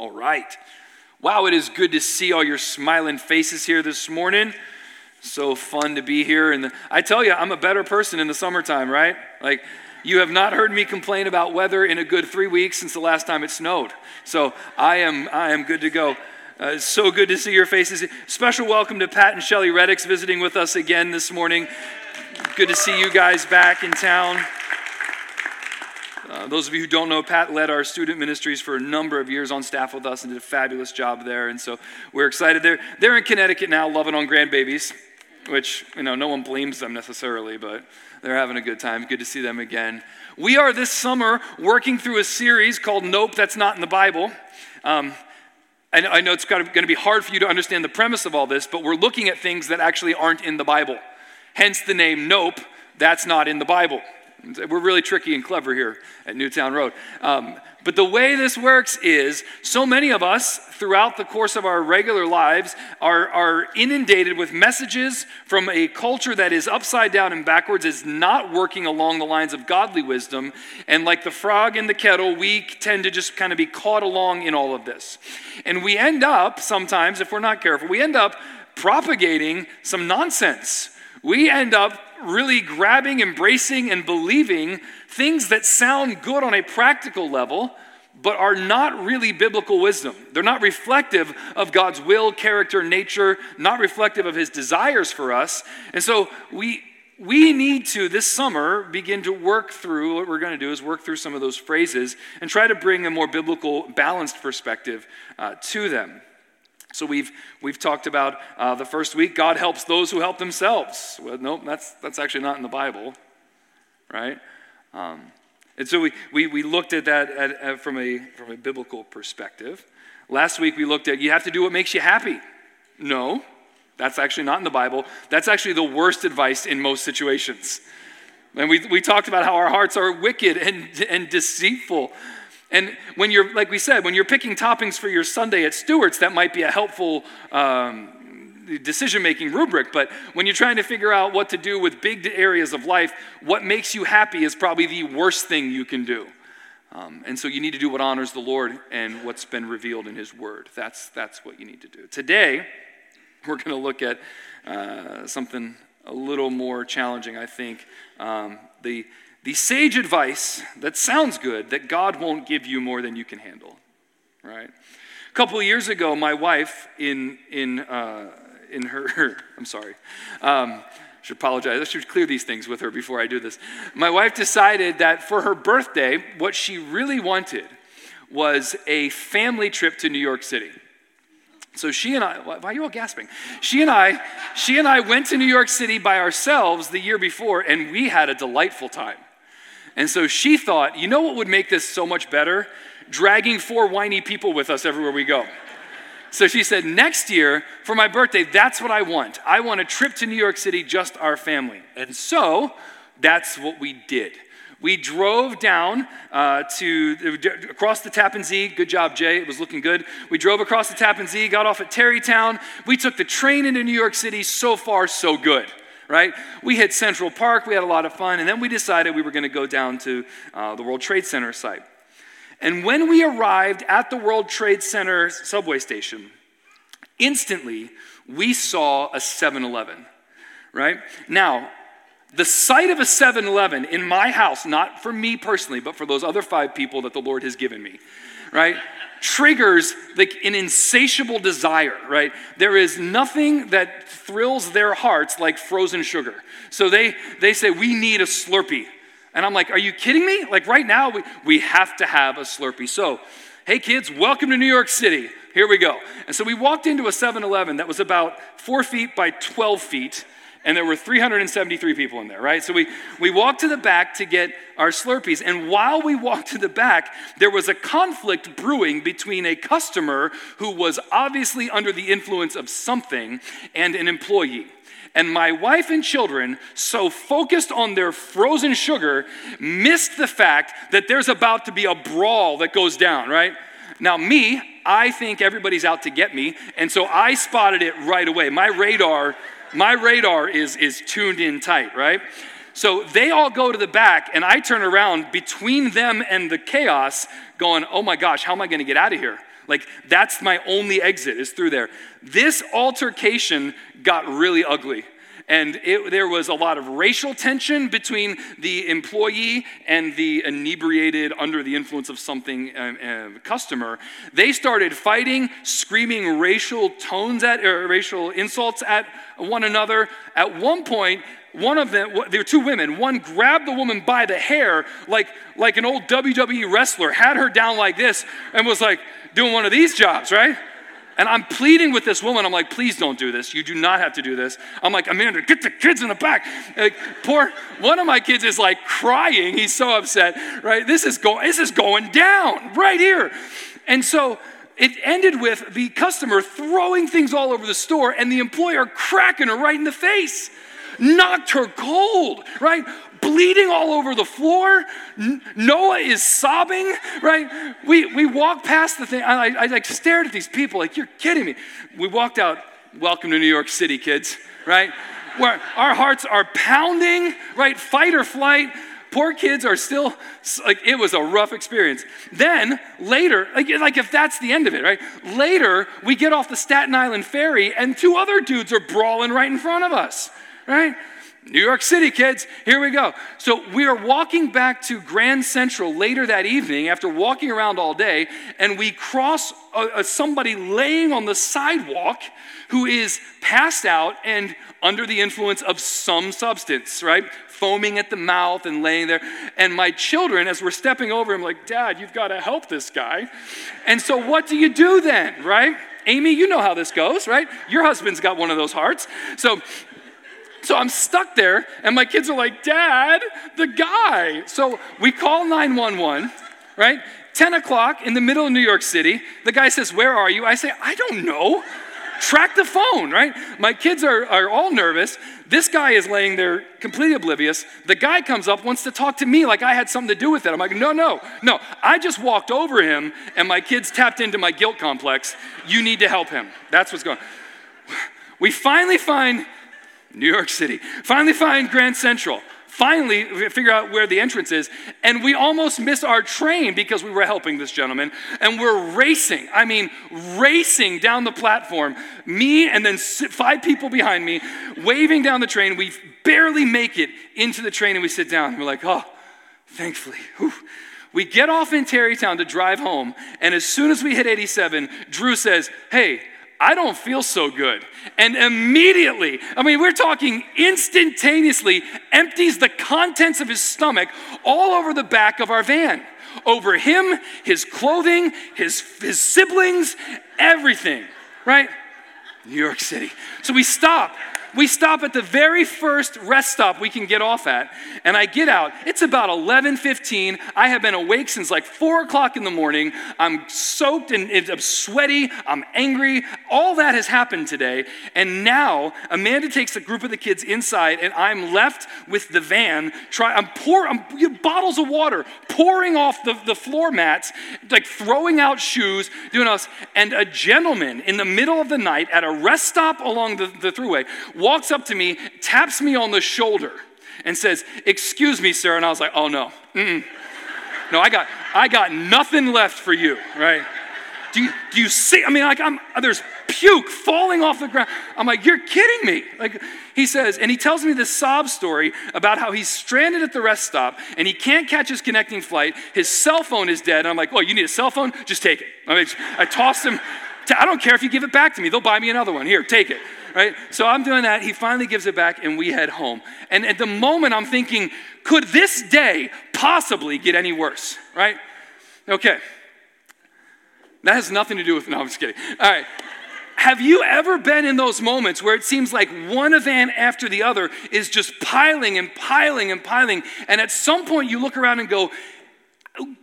All right. Wow, it is good to see all your smiling faces here this morning. So fun to be here. And I tell you, I'm a better person in the summertime, right? Like, you have not heard me complain about weather in a good three weeks since the last time it snowed. So I am, I am good to go. Uh, so good to see your faces. Special welcome to Pat and Shelly Reddicks visiting with us again this morning. Good to see you guys back in town. Uh, those of you who don't know, Pat led our student ministries for a number of years on staff with us and did a fabulous job there. And so we're excited. They're, they're in Connecticut now, loving on grandbabies, which, you know, no one blames them necessarily, but they're having a good time. Good to see them again. We are this summer working through a series called Nope, That's Not in the Bible. Um, I know, I know it's going to be hard for you to understand the premise of all this, but we're looking at things that actually aren't in the Bible. Hence the name Nope, That's Not in the Bible. We're really tricky and clever here at Newtown Road. Um, but the way this works is so many of us throughout the course of our regular lives are, are inundated with messages from a culture that is upside down and backwards, is not working along the lines of godly wisdom. And like the frog in the kettle, we tend to just kind of be caught along in all of this. And we end up, sometimes, if we're not careful, we end up propagating some nonsense. We end up really grabbing, embracing, and believing things that sound good on a practical level, but are not really biblical wisdom. They're not reflective of God's will, character, nature, not reflective of his desires for us. And so we we need to this summer begin to work through what we're going to do is work through some of those phrases and try to bring a more biblical balanced perspective uh, to them so we've, we've talked about uh, the first week, God helps those who help themselves. Well, nope, that's, that's actually not in the Bible, right? Um, and so we, we, we looked at that at, at, from, a, from a biblical perspective. Last week we looked at you have to do what makes you happy. No, that's actually not in the Bible. That's actually the worst advice in most situations. And we, we talked about how our hearts are wicked and, and deceitful. And when you're, like we said, when you're picking toppings for your sundae at Stewart's, that might be a helpful um, decision making rubric. But when you're trying to figure out what to do with big areas of life, what makes you happy is probably the worst thing you can do. Um, and so you need to do what honors the Lord and what's been revealed in His Word. That's, that's what you need to do. Today, we're going to look at uh, something a little more challenging, I think. Um, the the sage advice that sounds good that God won't give you more than you can handle, right? A couple years ago, my wife, in, in, uh, in her, I'm sorry, um, I should apologize. I should clear these things with her before I do this. My wife decided that for her birthday, what she really wanted was a family trip to New York City. So she and I, why are you all gasping? She and I, she and I went to New York City by ourselves the year before, and we had a delightful time. And so she thought, you know what would make this so much better? Dragging four whiny people with us everywhere we go. So she said, next year, for my birthday, that's what I want. I want a trip to New York City, just our family. And so that's what we did. We drove down uh, to across the Tappan Zee. Good job, Jay. It was looking good. We drove across the Tappan Zee, got off at Tarrytown. We took the train into New York City. So far, so good right? We hit Central Park, we had a lot of fun, and then we decided we were going to go down to uh, the World Trade Center site. And when we arrived at the World Trade Center subway station, instantly we saw a 7 Eleven, right? Now, the sight of a 7 Eleven in my house, not for me personally, but for those other five people that the Lord has given me, right? Triggers like an insatiable desire, right? There is nothing that thrills their hearts like frozen sugar. So they, they say, We need a Slurpee. And I'm like, Are you kidding me? Like right now, we, we have to have a Slurpee. So, hey kids, welcome to New York City. Here we go. And so we walked into a 7 Eleven that was about four feet by 12 feet and there were 373 people in there, right? So we, we walked to the back to get our Slurpees. And while we walked to the back, there was a conflict brewing between a customer who was obviously under the influence of something and an employee. And my wife and children, so focused on their frozen sugar, missed the fact that there's about to be a brawl that goes down, right? Now, me, I think everybody's out to get me. And so I spotted it right away. My radar my radar is, is tuned in tight, right? So they all go to the back, and I turn around between them and the chaos, going, oh my gosh, how am I going to get out of here? Like, that's my only exit, is through there. This altercation got really ugly. And it, there was a lot of racial tension between the employee and the inebriated, under the influence of something uh, customer. They started fighting, screaming racial tones at, or racial insults at one another. At one point, one of them, there were two women. One grabbed the woman by the hair, like, like an old WWE wrestler, had her down like this, and was like doing one of these jobs, right? And I'm pleading with this woman. I'm like, please don't do this. You do not have to do this. I'm like, Amanda, get the kids in the back. Like, poor one of my kids is like crying. He's so upset, right? This is going, this is going down right here. And so it ended with the customer throwing things all over the store and the employer cracking her right in the face knocked her cold, right? Bleeding all over the floor. Noah is sobbing, right? We, we walked past the thing. I, I, I like stared at these people like, you're kidding me. We walked out, welcome to New York City, kids, right? Where our hearts are pounding, right? Fight or flight poor kids are still like it was a rough experience then later like, like if that's the end of it right later we get off the staten island ferry and two other dudes are brawling right in front of us right? New York City, kids, here we go. So we are walking back to Grand Central later that evening after walking around all day, and we cross a, a, somebody laying on the sidewalk who is passed out and under the influence of some substance, right? Foaming at the mouth and laying there. And my children, as we're stepping over him, like, Dad, you've got to help this guy. And so what do you do then, right? Amy, you know how this goes, right? Your husband's got one of those hearts. So so I'm stuck there, and my kids are like, Dad, the guy. So we call 911, right? 10 o'clock in the middle of New York City. The guy says, Where are you? I say, I don't know. Track the phone, right? My kids are, are all nervous. This guy is laying there completely oblivious. The guy comes up, wants to talk to me like I had something to do with it. I'm like, no, no, no. I just walked over him, and my kids tapped into my guilt complex. You need to help him. That's what's going on. We finally find New York City. Finally find Grand Central. Finally, figure out where the entrance is. And we almost miss our train because we were helping this gentleman. And we're racing. I mean, racing down the platform. Me and then five people behind me, waving down the train. We barely make it into the train and we sit down. We're like, oh, thankfully. Whew. We get off in Tarrytown to drive home. And as soon as we hit 87, Drew says, hey, I don't feel so good. And immediately, I mean, we're talking instantaneously, empties the contents of his stomach all over the back of our van. Over him, his clothing, his, his siblings, everything, right? New York City. So we stop we stop at the very first rest stop we can get off at, and I get out. It's about 11:15. I have been awake since like four o'clock in the morning. I'm soaked and I'm sweaty. I'm angry. All that has happened today, and now Amanda takes a group of the kids inside, and I'm left with the van. Try, I'm pouring I'm, bottles of water, pouring off the, the floor mats, like throwing out shoes, doing us. And a gentleman in the middle of the night at a rest stop along the, the throughway walks up to me, taps me on the shoulder, and says, Excuse me, sir. And I was like, Oh, no. Mm-mm. No, I got, I got nothing left for you, right? Do you, do you see? I mean, like, I'm, there's puke falling off the ground. I'm like, You're kidding me. Like, he says, and he tells me this sob story about how he's stranded at the rest stop and he can't catch his connecting flight. His cell phone is dead. And I'm like, Oh, you need a cell phone? Just take it. I, mean, I tossed him. I don't care if you give it back to me. They'll buy me another one. Here, take it right? So I'm doing that. He finally gives it back, and we head home. And at the moment, I'm thinking, could this day possibly get any worse, right? Okay. That has nothing to do with, no, I'm just kidding. All right. Have you ever been in those moments where it seems like one event after the other is just piling and piling and piling? And at some point, you look around and go,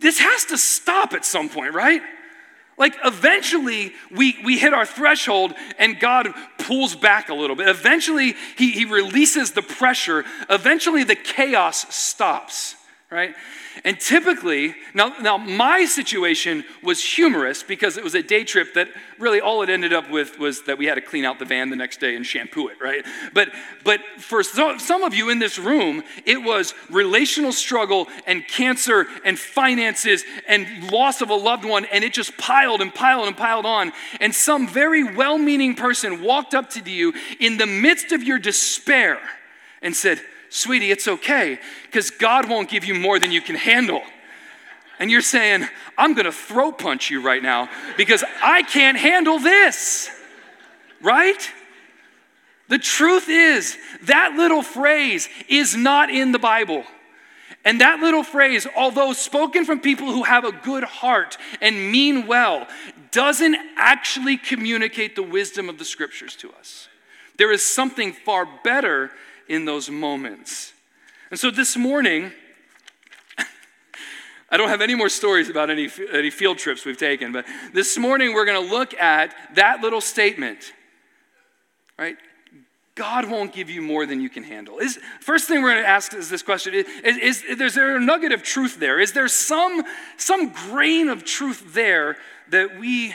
this has to stop at some point, right? Like eventually we, we hit our threshold and God pulls back a little bit. Eventually he, he releases the pressure. Eventually the chaos stops. Right? And typically, now, now my situation was humorous because it was a day trip that really all it ended up with was that we had to clean out the van the next day and shampoo it, right? But, but for some of you in this room, it was relational struggle and cancer and finances and loss of a loved one, and it just piled and piled and piled on. And some very well meaning person walked up to you in the midst of your despair and said, sweetie, it's okay because God won't give you more than you can handle. And you're saying, I'm to throw punch you right now because I can't handle this. Right? The truth is, that little phrase is not in the Bible. And that little phrase, although spoken from people who have a good heart and mean well, doesn't actually communicate the wisdom of the scriptures to us. There is something far better in those moments. And so this morning, I don't have any more stories about any, any field trips we've taken, but this morning we're going to look at that little statement, right? God won't give you more than you can handle. Is, first thing we're going to ask is this question is, is, is, there a nugget of truth there? Is there some, some grain of truth there that we,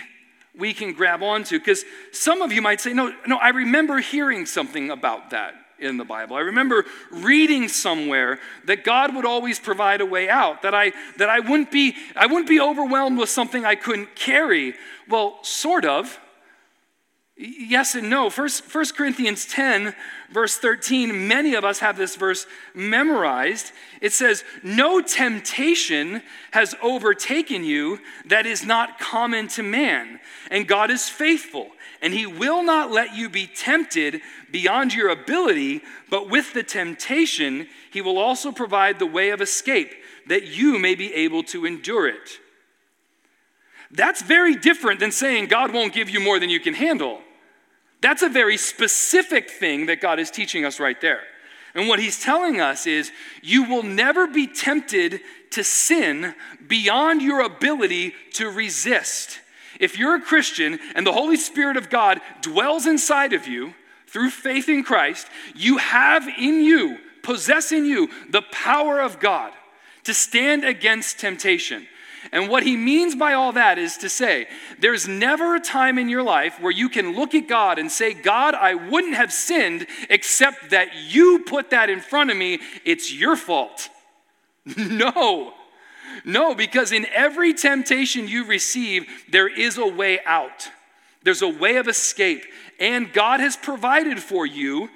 we can grab onto? Because some of you might say, no, no, I remember hearing something about that in the Bible. I remember reading somewhere that God would always provide a way out, that I that I wouldn't be I wouldn't be overwhelmed with something I couldn't carry. Well, sort of. Yes and no. First, 1 Corinthians 10, verse 13, many of us have this verse memorized. It says, No temptation has overtaken you that is not common to man, and God is faithful and he will not let you be tempted beyond your ability, but with the temptation, he will also provide the way of escape that you may be able to endure it. That's very different than saying God won't give you more than you can handle. That's a very specific thing that God is teaching us right there. And what he's telling us is you will never be tempted to sin beyond your ability to resist. If you're a Christian and the Holy Spirit of God dwells inside of you through faith in Christ, you have in you, possess in you, the power of God to stand against temptation. And what he means by all that is to say, there's never a time in your life where you can look at God and say, God, I wouldn't have sinned except that you put that in front of me. It's your fault. no. No, because in every temptation you receive, there is a way out. There's a way of escape. And God has provided for you,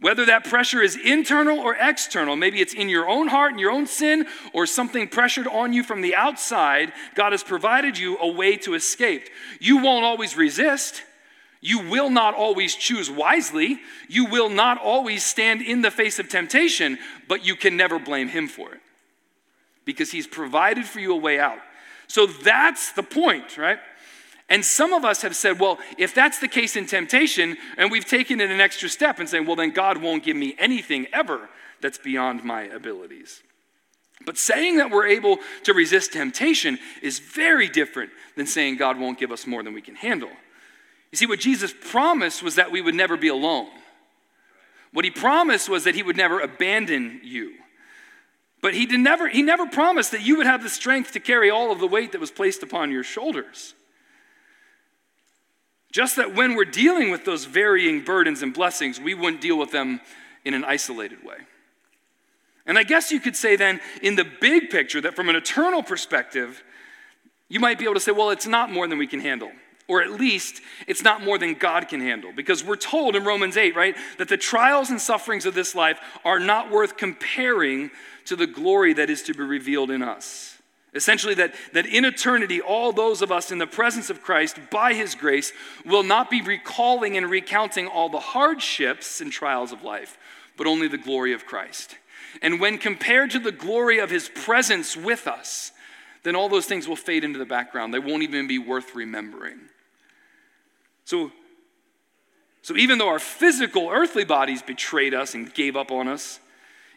whether that pressure is internal or external, maybe it's in your own heart and your own sin, or something pressured on you from the outside, God has provided you a way to escape. You won't always resist. You will not always choose wisely. You will not always stand in the face of temptation, but you can never blame Him for it because he's provided for you a way out. So that's the point, right? And some of us have said, well, if that's the case in temptation, and we've taken it an extra step and saying, well, then God won't give me anything ever that's beyond my abilities. But saying that we're able to resist temptation is very different than saying God won't give us more than we can handle. You see, what Jesus promised was that we would never be alone. What he promised was that he would never abandon you. But he, did never, he never promised that you would have the strength to carry all of the weight that was placed upon your shoulders. Just that when we're dealing with those varying burdens and blessings, we wouldn't deal with them in an isolated way. And I guess you could say then, in the big picture, that from an eternal perspective, you might be able to say, well, it's not more than we can handle. Or at least it's not more than God can handle. Because we're told in Romans 8, right, that the trials and sufferings of this life are not worth comparing to the glory that is to be revealed in us. Essentially, that, that in eternity, all those of us in the presence of Christ, by his grace, will not be recalling and recounting all the hardships and trials of life, but only the glory of Christ. And when compared to the glory of his presence with us, then all those things will fade into the background. They won't even be worth remembering. So, so even though our physical earthly bodies betrayed us and gave up on us,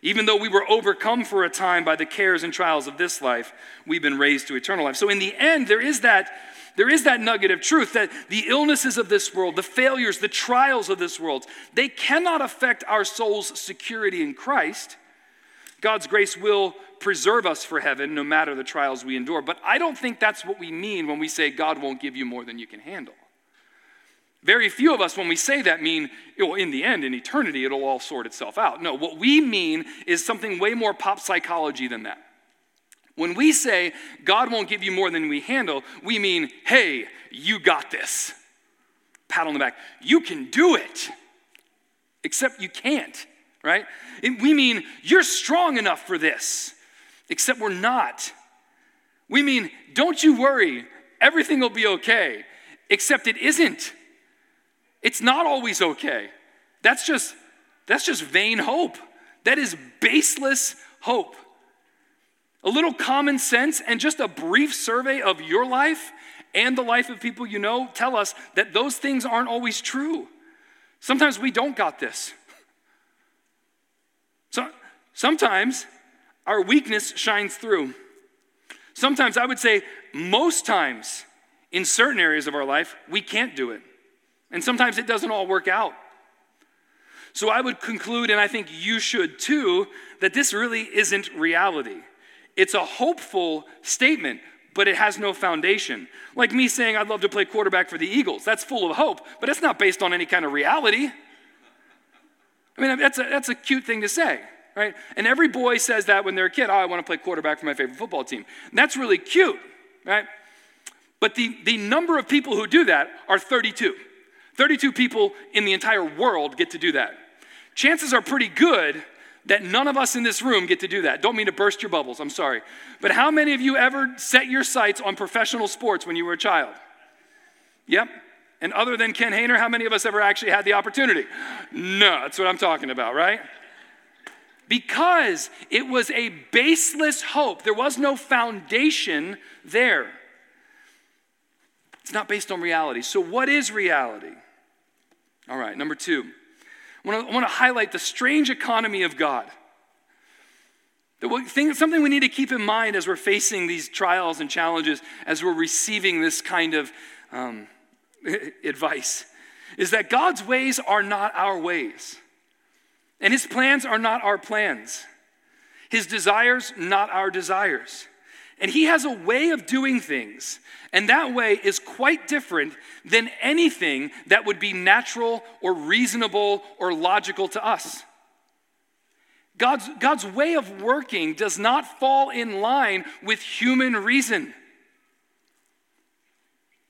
even though we were overcome for a time by the cares and trials of this life, we've been raised to eternal life. So in the end, there is that there is that nugget of truth that the illnesses of this world, the failures, the trials of this world, they cannot affect our soul's security in Christ. God's grace will preserve us for heaven no matter the trials we endure. But I don't think that's what we mean when we say God won't give you more than you can handle. Very few of us, when we say that, mean, well, in the end, in eternity, it'll all sort itself out. No, what we mean is something way more pop psychology than that. When we say God won't give you more than we handle, we mean, hey, you got this. Pat on the back. You can do it. Except you can't, right? we mean, you're strong enough for this. Except we're not. We mean, don't you worry, everything will be okay. Except it isn't. It's not always okay. That's just that's just vain hope. That is baseless hope. A little common sense and just a brief survey of your life and the life of people you know tell us that those things aren't always true. Sometimes we don't got this. So sometimes our weakness shines through. Sometimes I would say most times in certain areas of our life we can't do it. And sometimes it doesn't all work out. So I would conclude, and I think you should too, that this really isn't reality. It's a hopeful statement, but it has no foundation. Like me saying I'd love to play quarterback for the Eagles. That's full of hope, but it's not based on any kind of reality. I mean, that's a, that's a cute thing to say, right? And every boy says that when they're a kid, oh, I want to play quarterback for my favorite football team. And that's really cute, right? But the, the number of people who do that are 32. 32 people in the entire world get to do that. Chances are pretty good that none of us in this room get to do that. Don't mean to burst your bubbles, I'm sorry. But how many of you ever set your sights on professional sports when you were a child? Yep. And other than Ken Hayner, how many of us ever actually had the opportunity? No, that's what I'm talking about, right? Because it was a baseless hope. There was no foundation there. It's not based on reality. So, what is reality? All right, number two, I want to, highlight the strange economy of God. Thing, something we need to keep in mind as we're facing these trials and challenges, as we're receiving this kind of um, advice, is that God's ways are not our ways, and His plans are not our plans, His desires, not our desires. And he has a way of doing things, and that way is quite different than anything that would be natural or reasonable or logical to us. God's, God's way of working does not fall in line with human reason.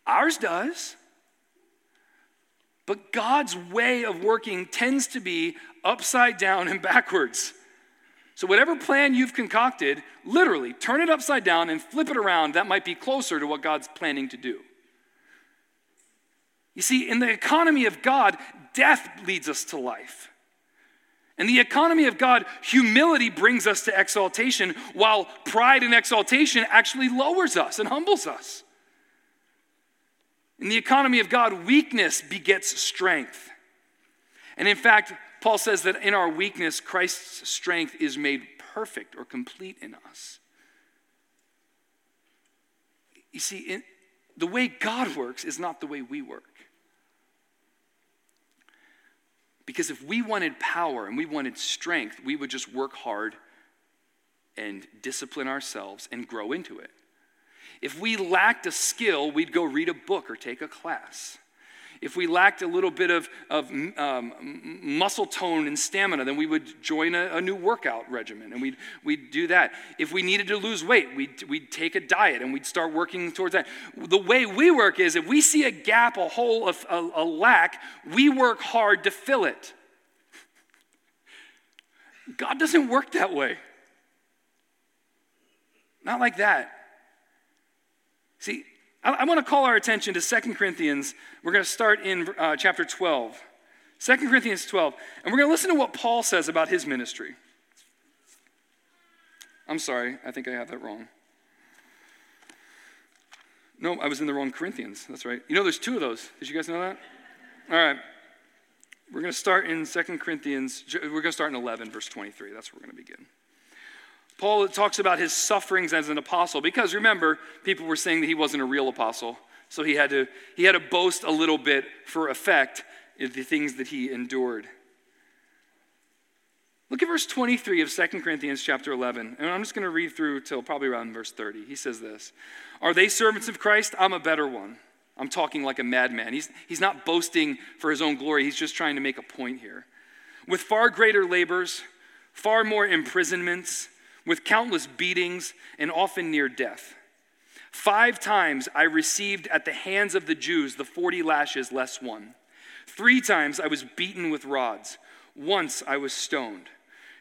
Ours does. But God's way of working tends to be upside down and backwards. So, whatever plan you've concocted, literally turn it upside down and flip it around. That might be closer to what God's planning to do. You see, in the economy of God, death leads us to life. In the economy of God, humility brings us to exaltation, while pride and exaltation actually lowers us and humbles us. In the economy of God, weakness begets strength. And in fact, Paul says that in our weakness, Christ's strength is made perfect or complete in us. You see, in, the way God works is not the way we work. Because if we wanted power and we wanted strength, we would just work hard and discipline ourselves and grow into it. If we lacked a skill, we'd go read a book or take a class. If we lacked a little bit of, of um, muscle tone and stamina, then we would join a, a, new workout regimen and we'd, we'd do that. If we needed to lose weight, we'd, we'd take a diet and we'd start working towards that. The way we work is if we see a gap, a hole, a, a, a lack, we work hard to fill it. God doesn't work that way. Not like that. See, I, want to call our attention to Second Corinthians. We're going to start in uh, chapter 12. 2 Corinthians 12. And we're going to listen to what Paul says about his ministry. I'm sorry, I think I have that wrong. No, I was in the wrong Corinthians. That's right. You know, there's two of those. Did you guys know that? All right. We're going to start in 2 Corinthians. We're going to start in 11, verse 23. That's where we're going to begin. Paul talks about his sufferings as an apostle because remember, people were saying that he wasn't a real apostle. So he had to, he had to boast a little bit for effect in the things that he endured. Look at verse 23 of 2 Corinthians chapter 11. And I'm just going to read through till probably around verse 30. He says this Are they servants of Christ? I'm a better one. I'm talking like a madman. He's, he's not boasting for his own glory, he's just trying to make a point here. With far greater labors, far more imprisonments, with countless beatings, and often near death. Five times I received at the hands of the Jews the 40 lashes less one. Three times I was beaten with rods. Once I was stoned.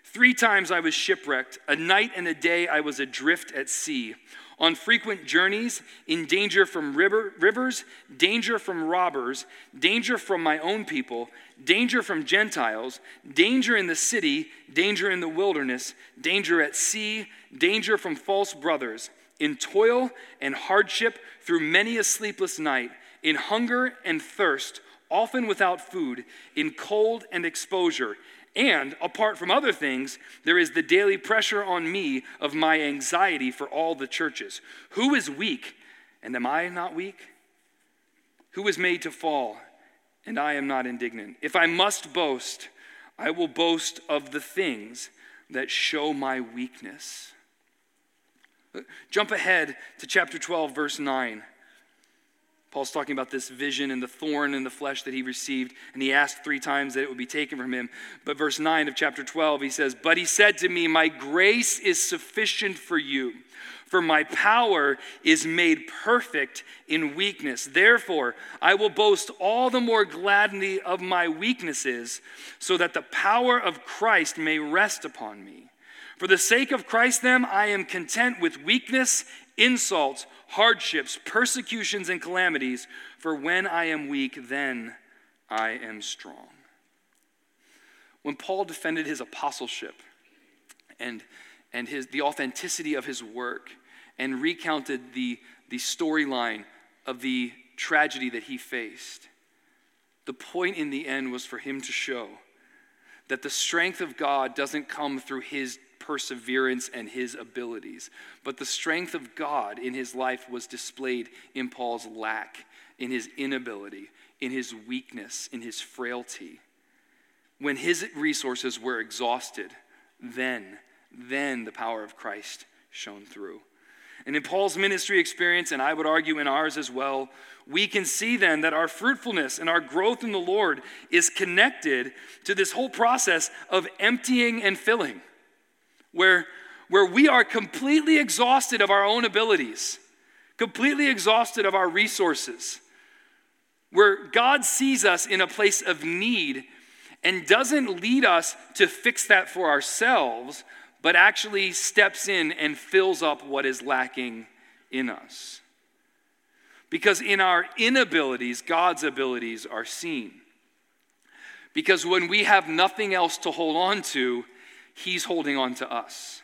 Three times I was shipwrecked. A night and a day I was adrift at sea. On frequent journeys, in danger from river, rivers, danger from robbers, danger from my own people, danger from Gentiles, danger in the city, danger in the wilderness, danger at sea, danger from false brothers, in toil and hardship through many a sleepless night, in hunger and thirst, often without food, in cold and exposure and apart from other things, there is the daily pressure on me of my anxiety for all the churches. Who is weak, and am I not weak? Who is made to fall, and I am not indignant? If I must boast, I will boast of the things that show my weakness. Jump ahead to chapter 12, verse 9. Paul's talking about this vision and the thorn in the flesh that he received, and he asked three times that it would be taken from him. But verse 9 of chapter 12, he says, But he said to me, My grace is sufficient for you, for my power is made perfect in weakness. Therefore, I will boast all the more gladly of my weaknesses, so that the power of Christ may rest upon me. For the sake of Christ, then, I am content with weakness, insults, hardships, persecutions, and calamities, for when I am weak, then I am strong. When Paul defended his apostleship and, and his, the authenticity of his work and recounted the, the storyline of the tragedy that he faced, the point in the end was for him to show that the strength of God doesn't come through his perseverance and his abilities. But the strength of God in his life was displayed in Paul's lack, in his inability, in his weakness, in his frailty. When his resources were exhausted, then, then the power of Christ shone through. And in Paul's ministry experience, and I would argue in ours as well, we can see then that our fruitfulness and our growth in the Lord is connected to this whole process of emptying and filling where, where we are completely exhausted of our own abilities, completely exhausted of our resources, where God sees us in a place of need and doesn't lead us to fix that for ourselves, but actually steps in and fills up what is lacking in us. Because in our inabilities, God's abilities are seen. Because when we have nothing else to hold on to, He's holding on to us.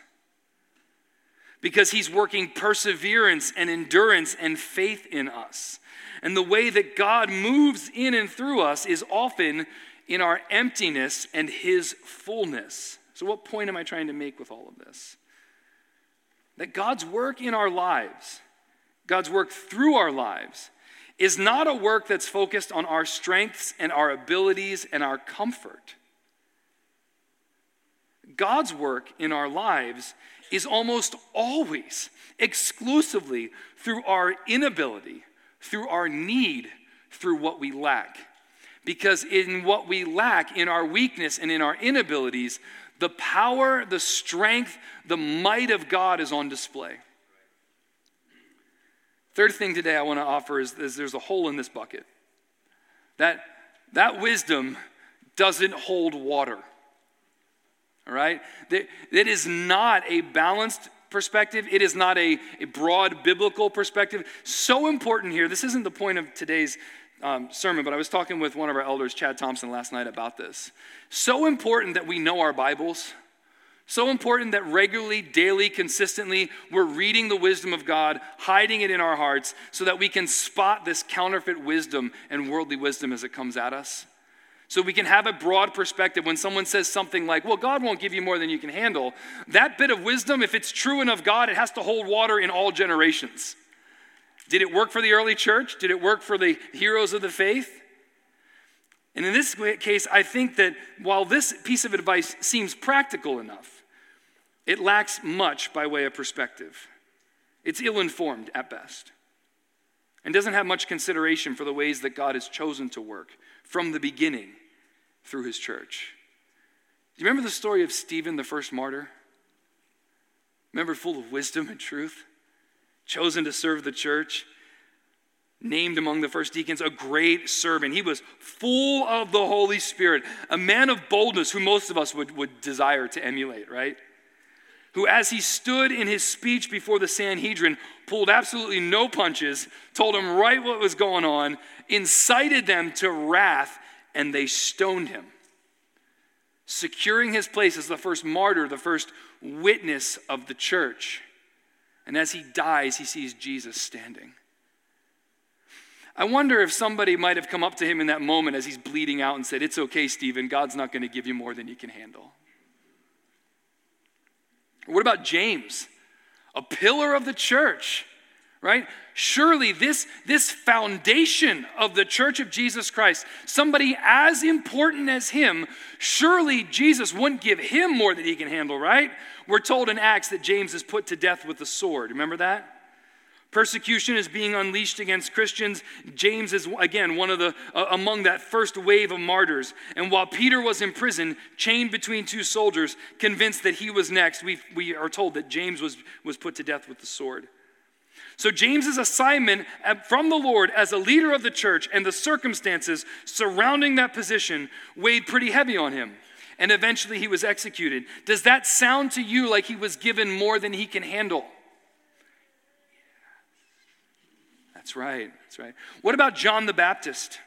Because He's working perseverance and endurance and faith in us. And the way that God moves in and through us is often in our emptiness and His fullness. So, what point am I trying to make with all of this? That God's work in our lives, God's work through our lives, is not a work that's focused on our strengths and our abilities and our comfort. God's work in our lives is almost always exclusively through our inability, through our need, through what we lack. Because in what we lack, in our weakness and in our inabilities, the power, the strength, the might of God is on display. Third thing today I want to offer is, is there's a hole in this bucket. That, that wisdom doesn't hold water all right? That is not a balanced perspective. It is not a, a broad biblical perspective. So important here. This isn't the point of today's um, sermon, but I was talking with one of our elders, Chad Thompson, last night about this. So important that we know our Bibles. So important that regularly, daily, consistently, we're reading the wisdom of God, hiding it in our hearts, so that we can spot this counterfeit wisdom and worldly wisdom as it comes at us. So we can have a broad perspective when someone says something like, Well, God won't give you more than you can handle. That bit of wisdom, if it's true of God, it has to hold water in all generations. Did it work for the early church? Did it work for the heroes of the faith? And in this case, I think that while this piece of advice seems practical enough, it lacks much by way of perspective. It's ill informed at best and doesn't have much consideration for the ways that God has chosen to work from the beginning through his church. Do you remember the story of Stephen, the first martyr? Remember, full of wisdom and truth, chosen to serve the church, named among the first deacons, a great servant. He was full of the Holy Spirit, a man of boldness who most of us would, would desire to emulate, right? Who, as he stood in his speech before the Sanhedrin, pulled absolutely no punches, told them right what was going on, incited them to wrath, and they stoned him. Securing his place as the first martyr, the first witness of the church. And as he dies, he sees Jesus standing. I wonder if somebody might have come up to him in that moment as he's bleeding out and said, It's okay, Stephen, God's not going to give you more than you can handle. What about James? A pillar of the church, right? Surely this, this foundation of the church of Jesus Christ, somebody as important as him, surely Jesus wouldn't give him more than he can handle, right? We're told in Acts that James is put to death with the sword. Remember that? Persecution is being unleashed against Christians. James is, again, one of the, uh, among that first wave of martyrs. And while Peter was in prison, chained between two soldiers, convinced that he was next, we, we are told that James was, was put to death with the sword. So, James's assignment from the Lord as a leader of the church and the circumstances surrounding that position weighed pretty heavy on him. And eventually he was executed. Does that sound to you like he was given more than he can handle? That's right. That's right. What about John the Baptist?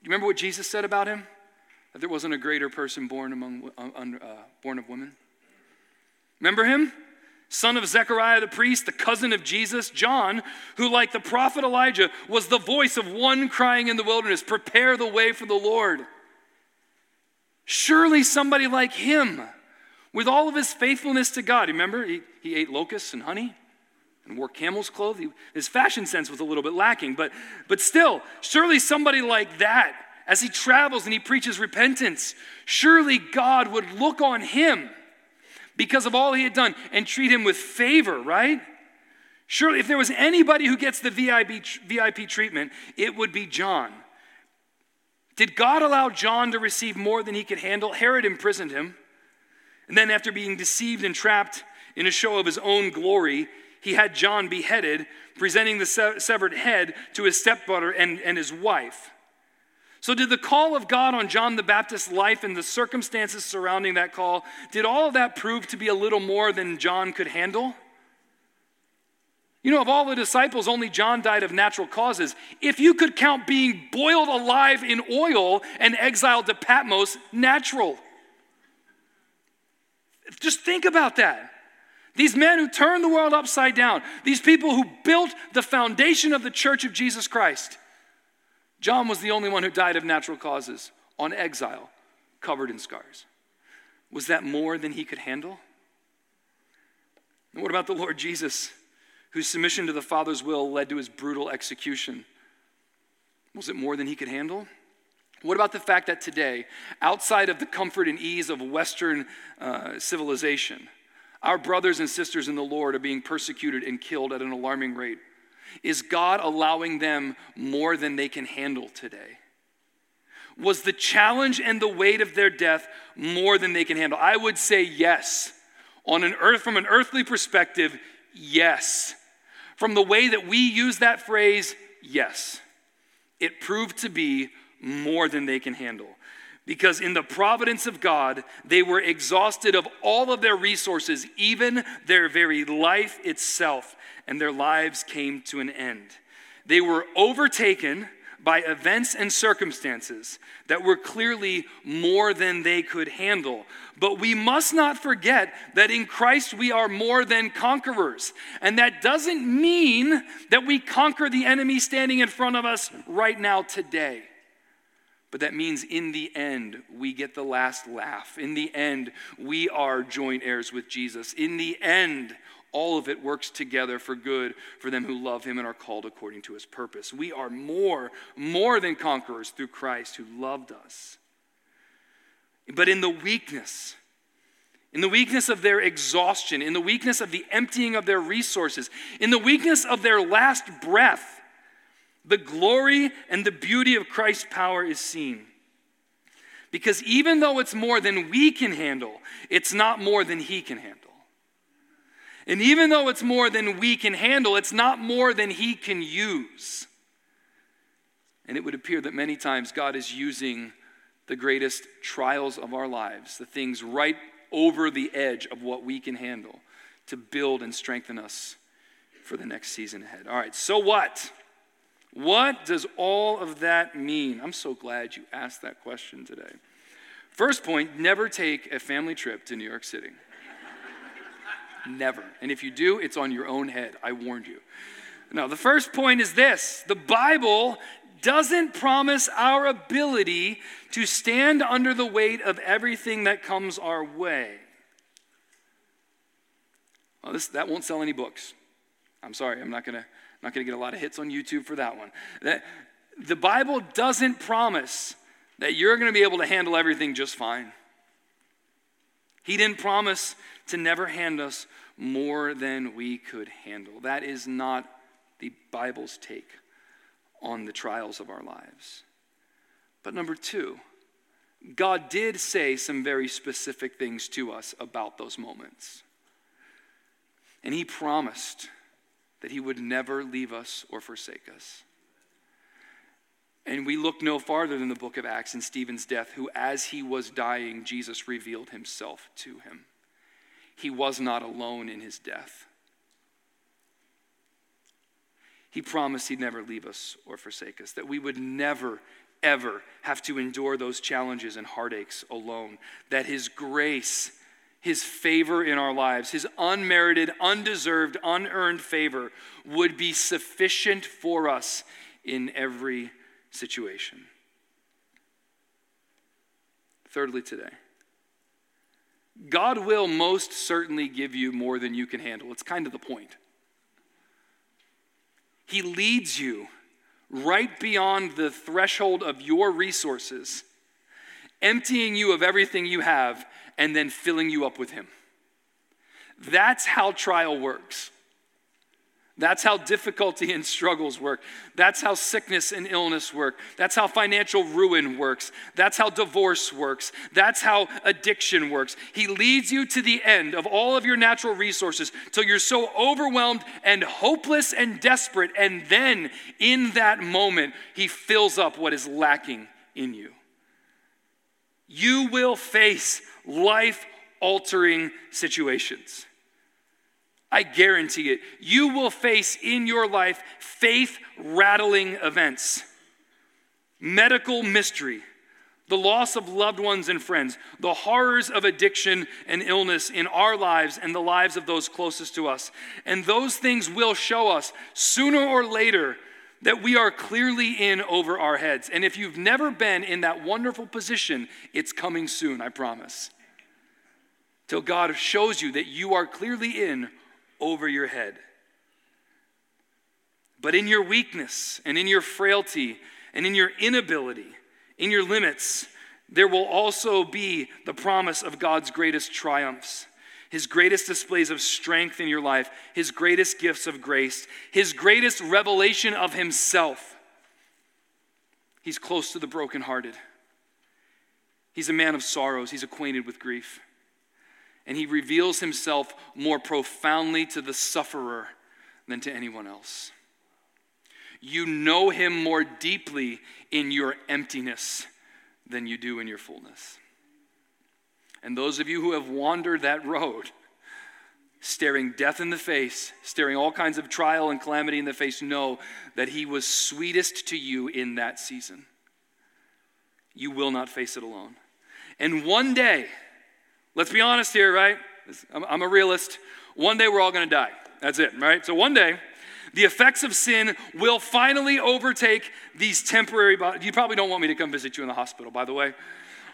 You remember what Jesus said about him? That there wasn't a greater person born among uh, uh, born of women. Remember him? Son of Zechariah the priest, the cousin of Jesus, John, who, like the prophet Elijah, was the voice of one crying in the wilderness, Prepare the way for the Lord. Surely somebody like him, with all of his faithfulness to God, remember, he, he ate locusts and honey and wore camel's clothes. His fashion sense was a little bit lacking, but, but still, surely somebody like that, as he travels and he preaches repentance, surely God would look on him because of all he had done and treat him with favor, right? Surely, if there was anybody who gets the VIP, VIP treatment, it would be John. Did God allow John to receive more than he could handle? Herod imprisoned him. And then, after being deceived and trapped in a show of his own glory, he had John beheaded, presenting the severed head to his stepbrother and, and his wife. So, did the call of God on John the Baptist's life and the circumstances surrounding that call, did all of that prove to be a little more than John could handle? You know, of all the disciples, only John died of natural causes. If you could count being boiled alive in oil and exiled to Patmos natural, just think about that. These men who turned the world upside down, these people who built the foundation of the church of Jesus Christ. John was the only one who died of natural causes on exile, covered in scars. Was that more than he could handle? And what about the Lord Jesus, whose submission to the Father's will led to his brutal execution? Was it more than he could handle? What about the fact that today, outside of the comfort and ease of Western uh, civilization, our brothers and sisters in the Lord are being persecuted and killed at an alarming rate. Is God allowing them more than they can handle today? Was the challenge and the weight of their death more than they can handle? I would say yes. On an earth, from an earthly perspective, yes. From the way that we use that phrase, yes. It proved to be more than they can handle because in the providence of God, they were exhausted of all of their resources, even their very life itself, and their lives came to an end. They were overtaken by events and circumstances that were clearly more than they could handle. But we must not forget that in Christ we are more than conquerors. And that doesn't mean that we conquer the enemy standing in front of us right now today. But that means in the end, we get the last laugh. In the end, we are joint heirs with Jesus. In the end, all of it works together for good for them who love him and are called according to his purpose. We are more, more than conquerors through Christ who loved us. But in the weakness, in the weakness of their exhaustion, in the weakness of the emptying of their resources, in the weakness of their last breath, the glory and the beauty of Christ's power is seen. Because even though it's more than we can handle, it's not more than He can handle. And even though it's more than we can handle, it's not more than He can use. And it would appear that many times God is using the greatest trials of our lives, the things right over the edge of what we can handle, to build and strengthen us for the next season ahead. All right, so what? What does all of that mean? I'm so glad you asked that question today. First point never take a family trip to New York City. never. And if you do, it's on your own head. I warned you. Now, the first point is this the Bible doesn't promise our ability to stand under the weight of everything that comes our way. Well, this, that won't sell any books. I'm sorry, I'm not going to not going to get a lot of hits on YouTube for that one. That, the Bible doesn't promise that you're going to be able to handle everything just fine. He didn't promise to never hand us more than we could handle. That is not the Bible's take on the trials of our lives. But number two, God did say some very specific things to us about those moments. And He promised that he would never leave us or forsake us. And we look no farther than the book of Acts and Stephen's death, who, as he was dying, Jesus revealed himself to him. He was not alone in his death. He promised he'd never leave us or forsake us, that we would never, ever have to endure those challenges and heartaches alone, that his grace his favor in our lives, his unmerited, undeserved, unearned favor would be sufficient for us in every situation. Thirdly, today, God will most certainly give you more than you can handle. It's kind of the point. He leads you right beyond the threshold of your resources, emptying you of everything you have and then filling you up with Him. That's how trial works. That's how difficulty and struggles work. That's how sickness and illness work. That's how financial ruin works. That's how divorce works. That's how addiction works. He leads you to the end of all of your natural resources till you're so overwhelmed and hopeless and desperate. And then in that moment, He fills up what is lacking in you. You will face life altering situations. I guarantee it. You will face in your life faith rattling events, medical mystery, the loss of loved ones and friends, the horrors of addiction and illness in our lives and the lives of those closest to us. And those things will show us sooner or later that we are clearly in over our heads. And if you've never been in that wonderful position, it's coming soon, I promise till God shows you that you are clearly in over your head. But in your weakness and in your frailty and in your inability, in your limits, there will also be the promise of God's greatest triumphs, His greatest displays of strength in your life, His greatest gifts of grace, His greatest revelation of Himself. He's close to the brokenhearted. He's a man of sorrows. He's acquainted with grief and he reveals himself more profoundly to the sufferer than to anyone else. You know him more deeply in your emptiness than you do in your fullness. And those of you who have wandered that road, staring death in the face, staring all kinds of trial and calamity in the face, know that he was sweetest to you in that season. You will not face it alone. And one day, Let's be honest here, right? I'm a realist. One day we're all going to die. That's it, right? So one day, the effects of sin will finally overtake these temporary bodies. You probably don't want me to come visit you in the hospital, by the way.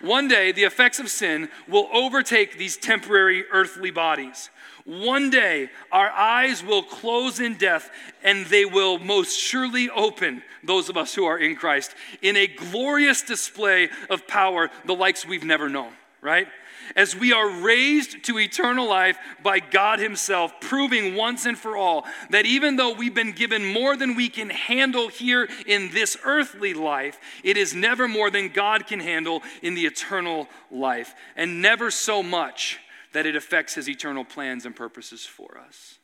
One day, the effects of sin will overtake these temporary earthly bodies. One day our eyes will close in death and they will most surely open, those of us who are in Christ, in a glorious display of power, the likes we've never known, right? as we are raised to eternal life by God Himself, proving once and for all that even though we've been given more than we can handle here in this earthly life, it is never more than God can handle in the eternal life, and never so much that it affects His eternal plans and purposes for us.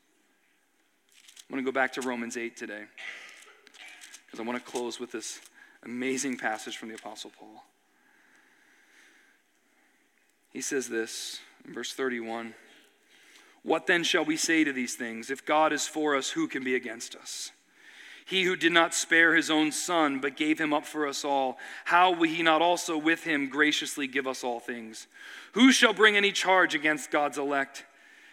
I want to go back to Romans 8 today because I want to close with this amazing passage from the Apostle Paul. He says this in verse 31 What then shall we say to these things? If God is for us, who can be against us? He who did not spare his own son, but gave him up for us all, how will he not also with him graciously give us all things? Who shall bring any charge against God's elect?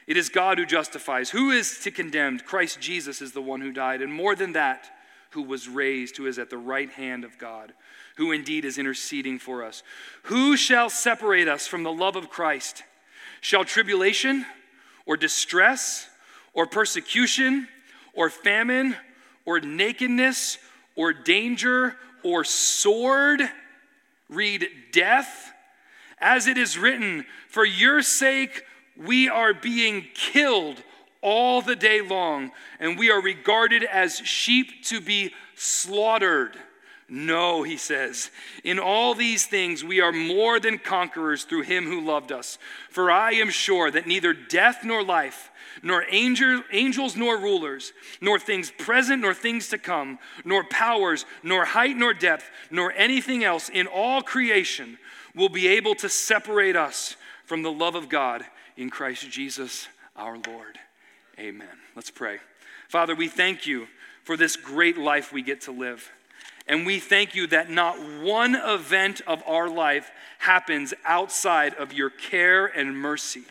It is God who justifies. Who is to condemn? Christ Jesus is the one who died, and more than that, who was raised, who is at the right hand of God who indeed is interceding for us. Who shall separate us from the love of Christ? Shall tribulation or distress or persecution or famine or nakedness or danger or sword? Read death. As it is written, for your sake we are being killed all the day long, and we are regarded as sheep to be slaughtered. No, he says, in all these things we are more than conquerors through him who loved us. For I am sure that neither death nor life, nor angel, angels nor rulers, nor things present nor things to come, nor powers, nor height nor depth, nor anything else in all creation will be able to separate us from the love of God in Christ Jesus our Lord. Amen. Let's pray. Father, we thank you for this great life we get to live. And we thank you that not one event of our life happens outside of your care and mercy.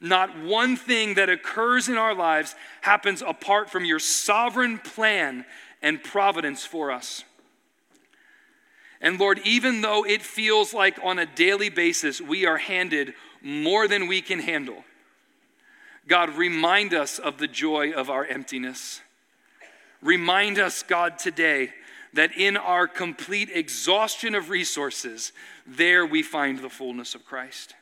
Not one thing that occurs in our lives happens apart from your sovereign plan and providence for us. And Lord, even though it feels like on a daily basis we are handed more than we can handle, God, remind us of the joy of our emptiness. Remind us, God, today that in our complete exhaustion of resources, there we find the fullness of Christ.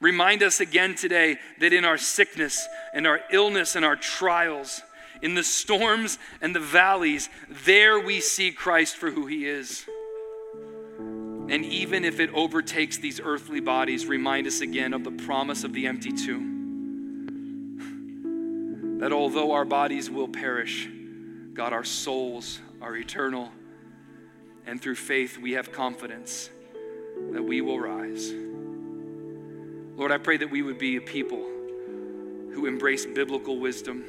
Remind us again today that in our sickness and our illness and our trials, in the storms and the valleys, there we see Christ for who he is. And even if it overtakes these earthly bodies, remind us again of the promise of the empty tomb. That although our bodies will perish, God, our souls are eternal. And through faith, we have confidence that we will rise. Lord, I pray that we would be a people who embrace biblical wisdom,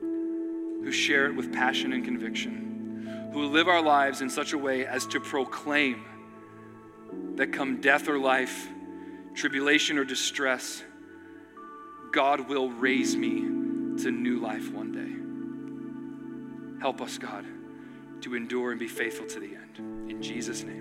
who share it with passion and conviction, who live our lives in such a way as to proclaim that come death or life, tribulation or distress, God will raise me to new life one day. Help us, God to endure and be faithful to the end. In Jesus' name.